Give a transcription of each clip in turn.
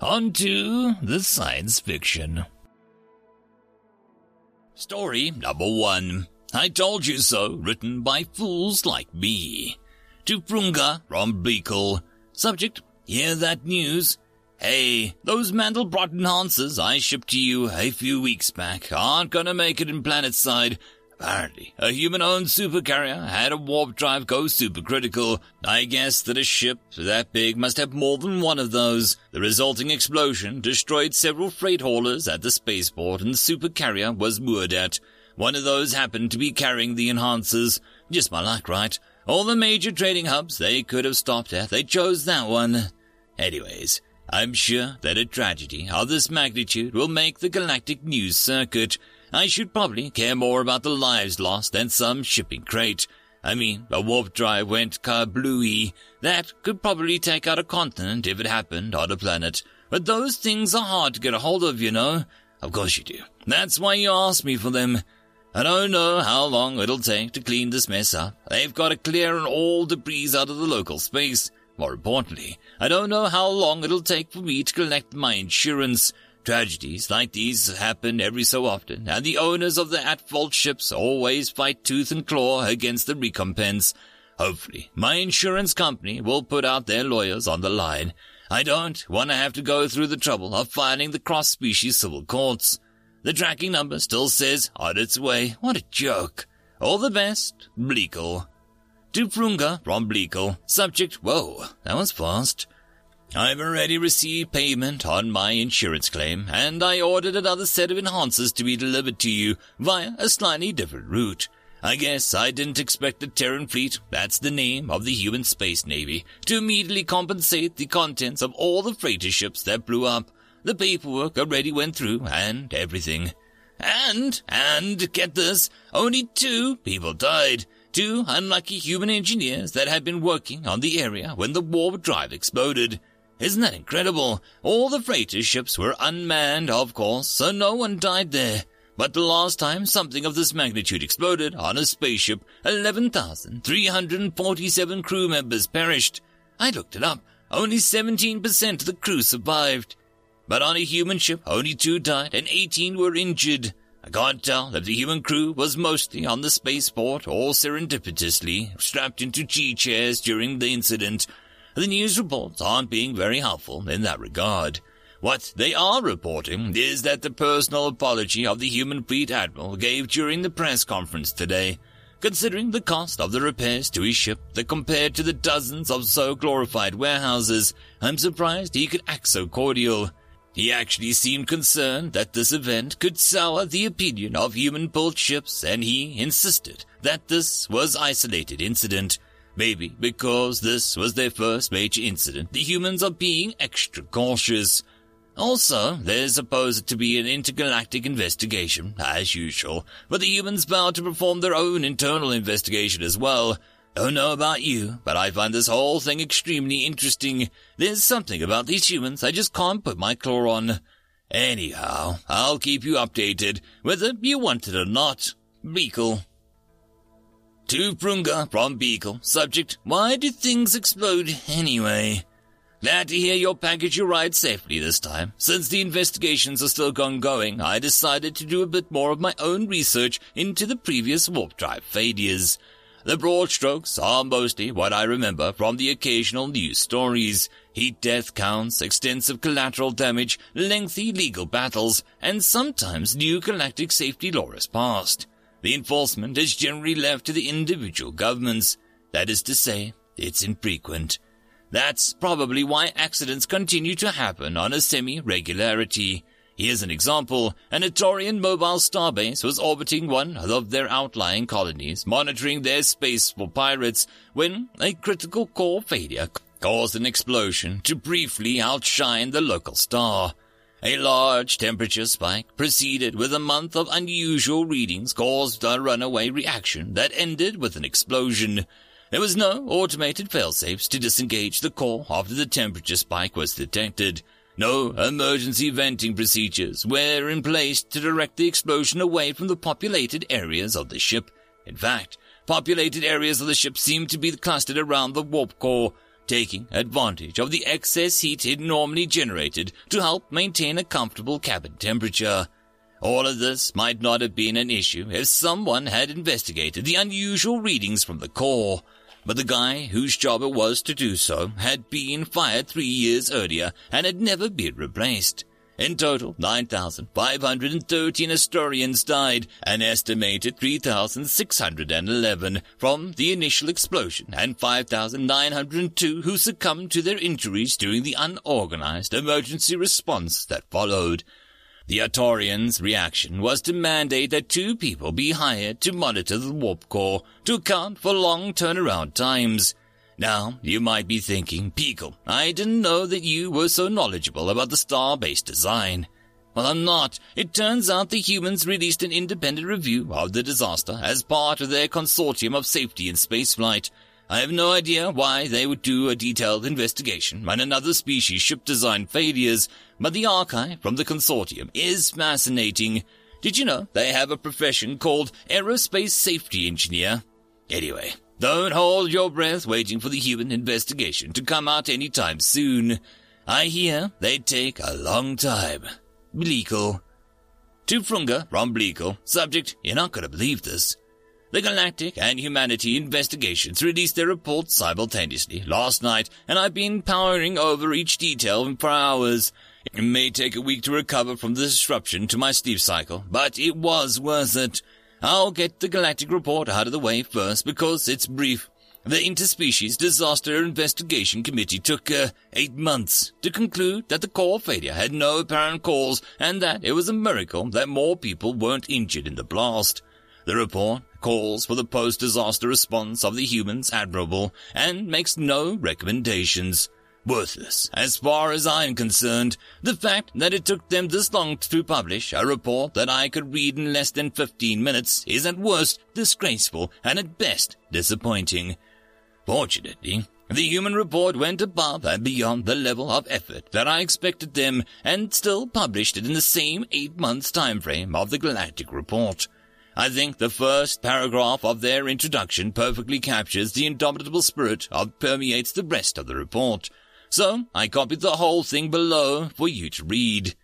On to the science fiction. Story number one. I told you so, written by fools like me. To Frunga from Bleakle. Subject, hear that news? Hey, those Mandelbrot enhancers I shipped to you a few weeks back aren't gonna make it in planetside Apparently, a human-owned supercarrier had a warp drive go supercritical. I guess that a ship that big must have more than one of those. The resulting explosion destroyed several freight haulers at the spaceport and the supercarrier was moored at. One of those happened to be carrying the enhancers. Just my luck, right? All the major trading hubs they could have stopped at, they chose that one. Anyways, I'm sure that a tragedy of this magnitude will make the galactic news circuit. I should probably care more about the lives lost than some shipping crate. I mean, a warp drive went kablooey. That could probably take out a continent if it happened on a planet. But those things are hard to get a hold of, you know. Of course you do. That's why you asked me for them. I don't know how long it'll take to clean this mess up. They've got to clear all debris out of the local space. More importantly, I don't know how long it'll take for me to collect my insurance. Tragedies like these happen every so often, and the owners of the at-fault ships always fight tooth and claw against the recompense. Hopefully, my insurance company will put out their lawyers on the line. I don't want to have to go through the trouble of filing the cross-species civil courts. The tracking number still says on its way. What a joke. All the best, Bleakle. To Frunga from Bleakle. Subject, whoa, that was fast. I've already received payment on my insurance claim, and I ordered another set of enhancers to be delivered to you via a slightly different route. I guess I didn't expect the Terran fleet, that's the name of the human space navy, to immediately compensate the contents of all the freighter ships that blew up. The paperwork already went through and everything. And, and, get this, only two people died. Two unlucky human engineers that had been working on the area when the warp drive exploded. Isn't that incredible? All the freighter ships were unmanned, of course, so no one died there. But the last time something of this magnitude exploded on a spaceship, 11,347 crew members perished. I looked it up. Only 17% of the crew survived. But on a human ship, only two died and 18 were injured. I can't tell if the human crew was mostly on the spaceport or serendipitously strapped into G-chairs during the incident. The news reports aren't being very helpful in that regard. What they are reporting is that the personal apology of the human fleet admiral gave during the press conference today, considering the cost of the repairs to his ship that compared to the dozens of so glorified warehouses, I'm surprised he could act so cordial. He actually seemed concerned that this event could sour the opinion of human-built ships, and he insisted that this was isolated incident Maybe because this was their first major incident, the humans are being extra cautious. Also, there's supposed to be an intergalactic investigation, as usual, but the humans bound to perform their own internal investigation as well. Don't know about you, but I find this whole thing extremely interesting. There's something about these humans I just can't put my claw on. Anyhow, I'll keep you updated, whether you want it or not. Beagle. To Frunga from Beagle. Subject, why do things explode anyway? Glad to hear your package arrived safely this time. Since the investigations are still ongoing, I decided to do a bit more of my own research into the previous warp drive failures. The broad strokes are mostly what I remember from the occasional news stories. Heat death counts, extensive collateral damage, lengthy legal battles, and sometimes new galactic safety laws passed. The enforcement is generally left to the individual governments. That is to say, it's infrequent. That's probably why accidents continue to happen on a semi-regularity. Here's an example. An Atorian mobile starbase was orbiting one of their outlying colonies, monitoring their space for pirates, when a critical core failure caused an explosion to briefly outshine the local star. A large temperature spike preceded with a month of unusual readings caused a runaway reaction that ended with an explosion. There was no automated failsafes to disengage the core after the temperature spike was detected. No emergency venting procedures were in place to direct the explosion away from the populated areas of the ship. In fact, populated areas of the ship seemed to be clustered around the warp core, taking advantage of the excess heat it normally generated to help maintain a comfortable cabin temperature. All of this might not have been an issue if someone had investigated the unusual readings from the core, but the guy whose job it was to do so had been fired three years earlier and had never been replaced. In total, 9,513 Astorians died, an estimated 3,611 from the initial explosion, and 5,902 who succumbed to their injuries during the unorganized emergency response that followed. The Atorians' reaction was to mandate that two people be hired to monitor the warp core to account for long turnaround times. Now, you might be thinking, Pico, I didn't know that you were so knowledgeable about the star-based design. Well, I'm not. It turns out the humans released an independent review of the disaster as part of their consortium of safety in spaceflight. I have no idea why they would do a detailed investigation on another species ship design failures, but the archive from the consortium is fascinating. Did you know they have a profession called aerospace safety engineer? Anyway, don't hold your breath waiting for the human investigation to come out any time soon. I hear they take a long time. Bleakel. To Frunga from Bleakel. Subject, you're not gonna believe this. The Galactic and Humanity investigations released their reports simultaneously last night, and I've been powering over each detail for hours. It may take a week to recover from the disruption to my sleep cycle, but it was worth it. I'll get the galactic report out of the way first because it's brief. The Interspecies Disaster Investigation Committee took, uh, eight months to conclude that the core failure had no apparent cause and that it was a miracle that more people weren't injured in the blast. The report calls for the post-disaster response of the humans admirable and makes no recommendations. Worthless, as far as I'm concerned. The fact that it took them this long to publish a report that I could read in less than 15 minutes is at worst disgraceful and at best disappointing. Fortunately, the human report went above and beyond the level of effort that I expected them and still published it in the same eight months time frame of the galactic report. I think the first paragraph of their introduction perfectly captures the indomitable spirit that permeates the rest of the report. So I copied the whole thing below for you to read.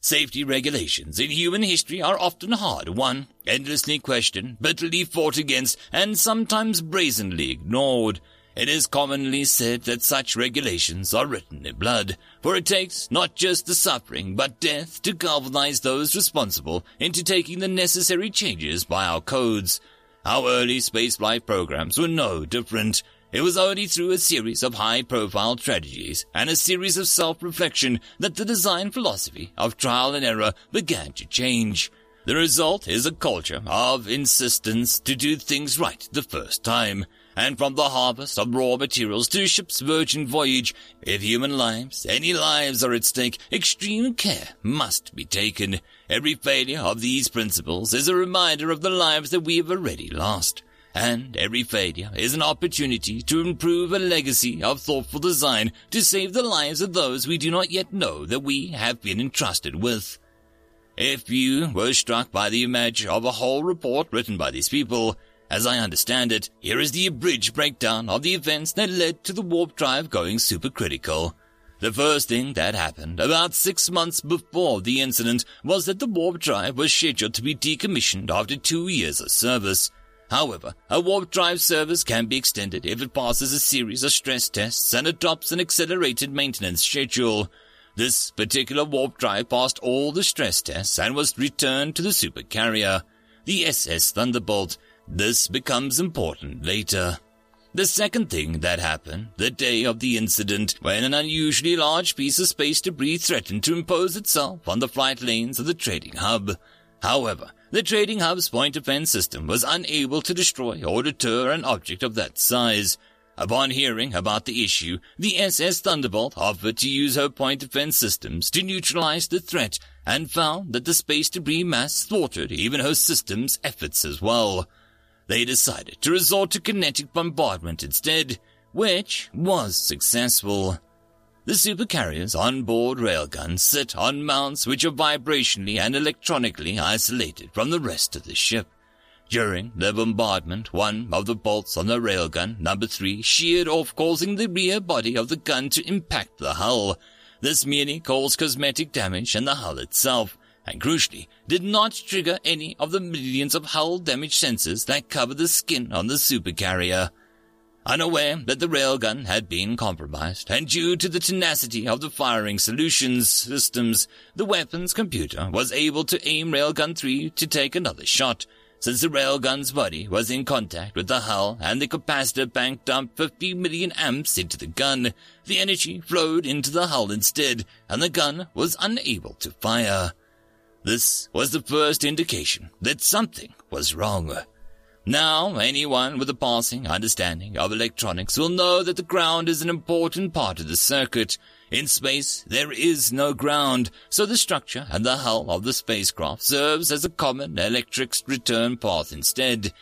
Safety regulations in human history are often hard won, endlessly questioned, bitterly fought against, and sometimes brazenly ignored. It is commonly said that such regulations are written in blood, for it takes not just the suffering, but death to galvanize those responsible into taking the necessary changes by our codes. Our early spaceflight programs were no different. It was only through a series of high-profile tragedies and a series of self-reflection that the design philosophy of trial and error began to change. The result is a culture of insistence to do things right the first time. And from the harvest of raw materials to the ship's virgin voyage, if human lives, any lives are at stake, extreme care must be taken. Every failure of these principles is a reminder of the lives that we have already lost and every failure is an opportunity to improve a legacy of thoughtful design to save the lives of those we do not yet know that we have been entrusted with. If you were struck by the image of a whole report written by these people, as I understand it, here is the abridged breakdown of the events that led to the warp drive going supercritical. The first thing that happened about six months before the incident was that the warp drive was scheduled to be decommissioned after two years of service. However, a warp drive service can be extended if it passes a series of stress tests and adopts an accelerated maintenance schedule. This particular warp drive passed all the stress tests and was returned to the supercarrier, the SS Thunderbolt. This becomes important later. The second thing that happened, the day of the incident, when an unusually large piece of space debris threatened to impose itself on the flight lanes of the trading hub. However, the trading hub's point defense system was unable to destroy or deter an object of that size. Upon hearing about the issue, the SS Thunderbolt offered to use her point defense systems to neutralize the threat and found that the space debris mass thwarted even her system's efforts as well. They decided to resort to kinetic bombardment instead, which was successful. The supercarrier's onboard railguns sit on mounts which are vibrationally and electronically isolated from the rest of the ship. During the bombardment, one of the bolts on the railgun, number three, sheared off, causing the rear body of the gun to impact the hull. This merely caused cosmetic damage in the hull itself, and crucially, did not trigger any of the millions of hull damage sensors that cover the skin on the supercarrier. Unaware that the railgun had been compromised, and due to the tenacity of the firing solutions systems, the weapons computer was able to aim Railgun 3 to take another shot, since the railgun's body was in contact with the hull and the capacitor bank dumped 50 million amps into the gun, the energy flowed into the hull instead, and the gun was unable to fire. This was the first indication that something was wrong. Now, anyone with a passing understanding of electronics will know that the ground is an important part of the circuit, in space, there is no ground, so the structure and the hull of the spacecraft serves as a common electric return path instead.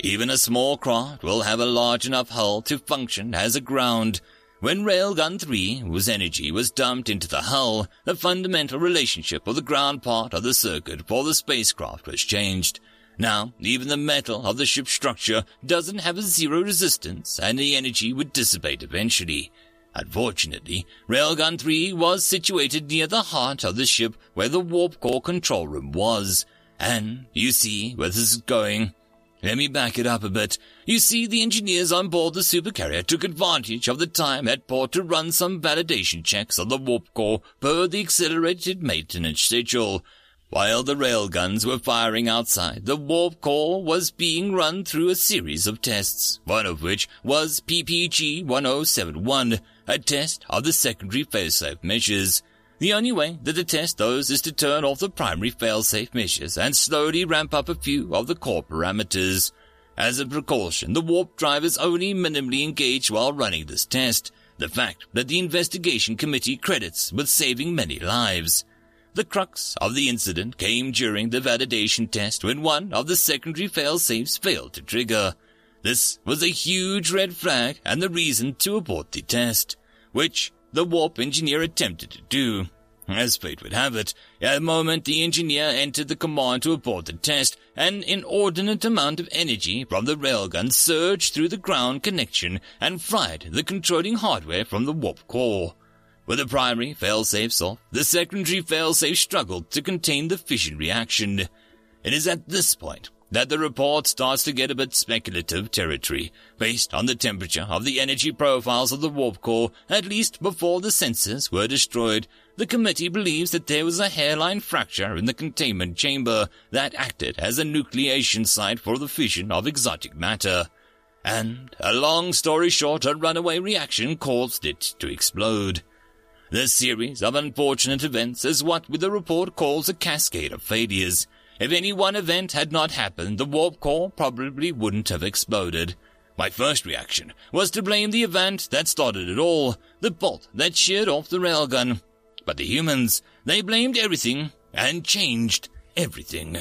Even a small craft will have a large enough hull to function as a ground. When Railgun 3 whose energy was dumped into the hull, the fundamental relationship of the ground part of the circuit for the spacecraft was changed. Now, even the metal of the ship's structure doesn't have a zero resistance, and the energy would dissipate eventually. Unfortunately, Railgun 3 was situated near the heart of the ship where the warp core control room was. And you see where this is going. Let me back it up a bit. You see, the engineers on board the supercarrier took advantage of the time at port to run some validation checks on the warp core per the accelerated maintenance schedule. While the railguns were firing outside, the warp core was being run through a series of tests, one of which was PPG-1071, a test of the secondary failsafe measures. The only way that to test those is to turn off the primary failsafe measures and slowly ramp up a few of the core parameters. As a precaution, the warp drive is only minimally engaged while running this test, the fact that the investigation committee credits with saving many lives. The crux of the incident came during the validation test when one of the secondary fail-safes failed to trigger. This was a huge red flag and the reason to abort the test, which the warp engineer attempted to do. As fate would have it, at the moment the engineer entered the command to abort the test, an inordinate amount of energy from the railgun surged through the ground connection and fried the controlling hardware from the warp core. With the primary failsafe off, the secondary failsafe struggled to contain the fission reaction. It is at this point that the report starts to get a bit speculative territory, based on the temperature of the energy profiles of the warp core, at least before the sensors were destroyed. The committee believes that there was a hairline fracture in the containment chamber that acted as a nucleation site for the fission of exotic matter. And, a long story short, a runaway reaction caused it to explode. This series of unfortunate events is what the report calls a cascade of failures. If any one event had not happened, the warp core probably wouldn't have exploded. My first reaction was to blame the event that started it all, the bolt that sheared off the railgun. But the humans, they blamed everything and changed everything.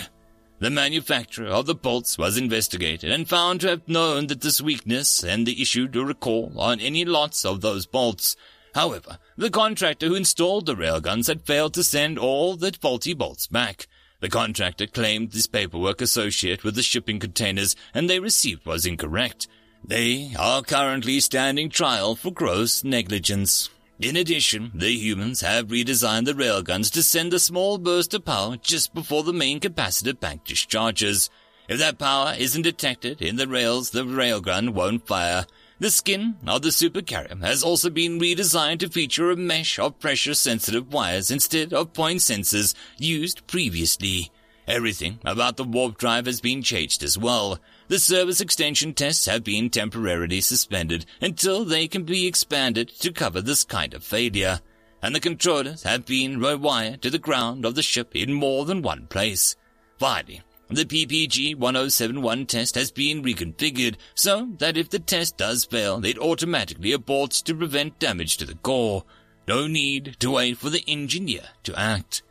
The manufacturer of the bolts was investigated and found to have known that this weakness and the issued a recall on any lots of those bolts. However, the contractor who installed the railguns had failed to send all the faulty bolts back. The contractor claimed this paperwork associated with the shipping containers and they received was incorrect. They are currently standing trial for gross negligence. In addition, the humans have redesigned the railguns to send a small burst of power just before the main capacitor bank discharges. If that power isn't detected in the rails, the railgun won't fire. The skin of the supercarrier has also been redesigned to feature a mesh of pressure-sensitive wires instead of point sensors used previously. Everything about the warp drive has been changed as well. The service extension tests have been temporarily suspended until they can be expanded to cover this kind of failure. And the controllers have been rewired to the ground of the ship in more than one place. Finally, The PPG 1071 test has been reconfigured so that if the test does fail, it automatically aborts to prevent damage to the core. No need to wait for the engineer to act.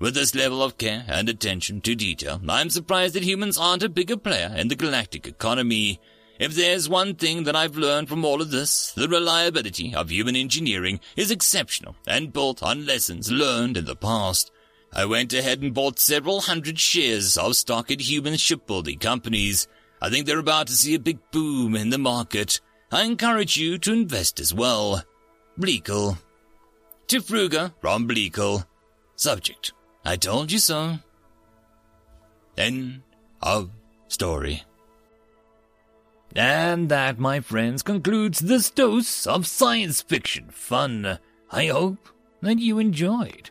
With this level of care and attention to detail, I'm surprised that humans aren't a bigger player in the galactic economy. If there's one thing that I've learned from all of this, the reliability of human engineering is exceptional and built on lessons learned in the past. I went ahead and bought several hundred shares of stock in human shipbuilding companies. I think they're about to see a big boom in the market. I encourage you to invest as well. Bleakel. To Frunga from Bleakel. Subject. I told you so. End of story. And that, my friends, concludes this dose of science fiction fun. I hope that you enjoyed.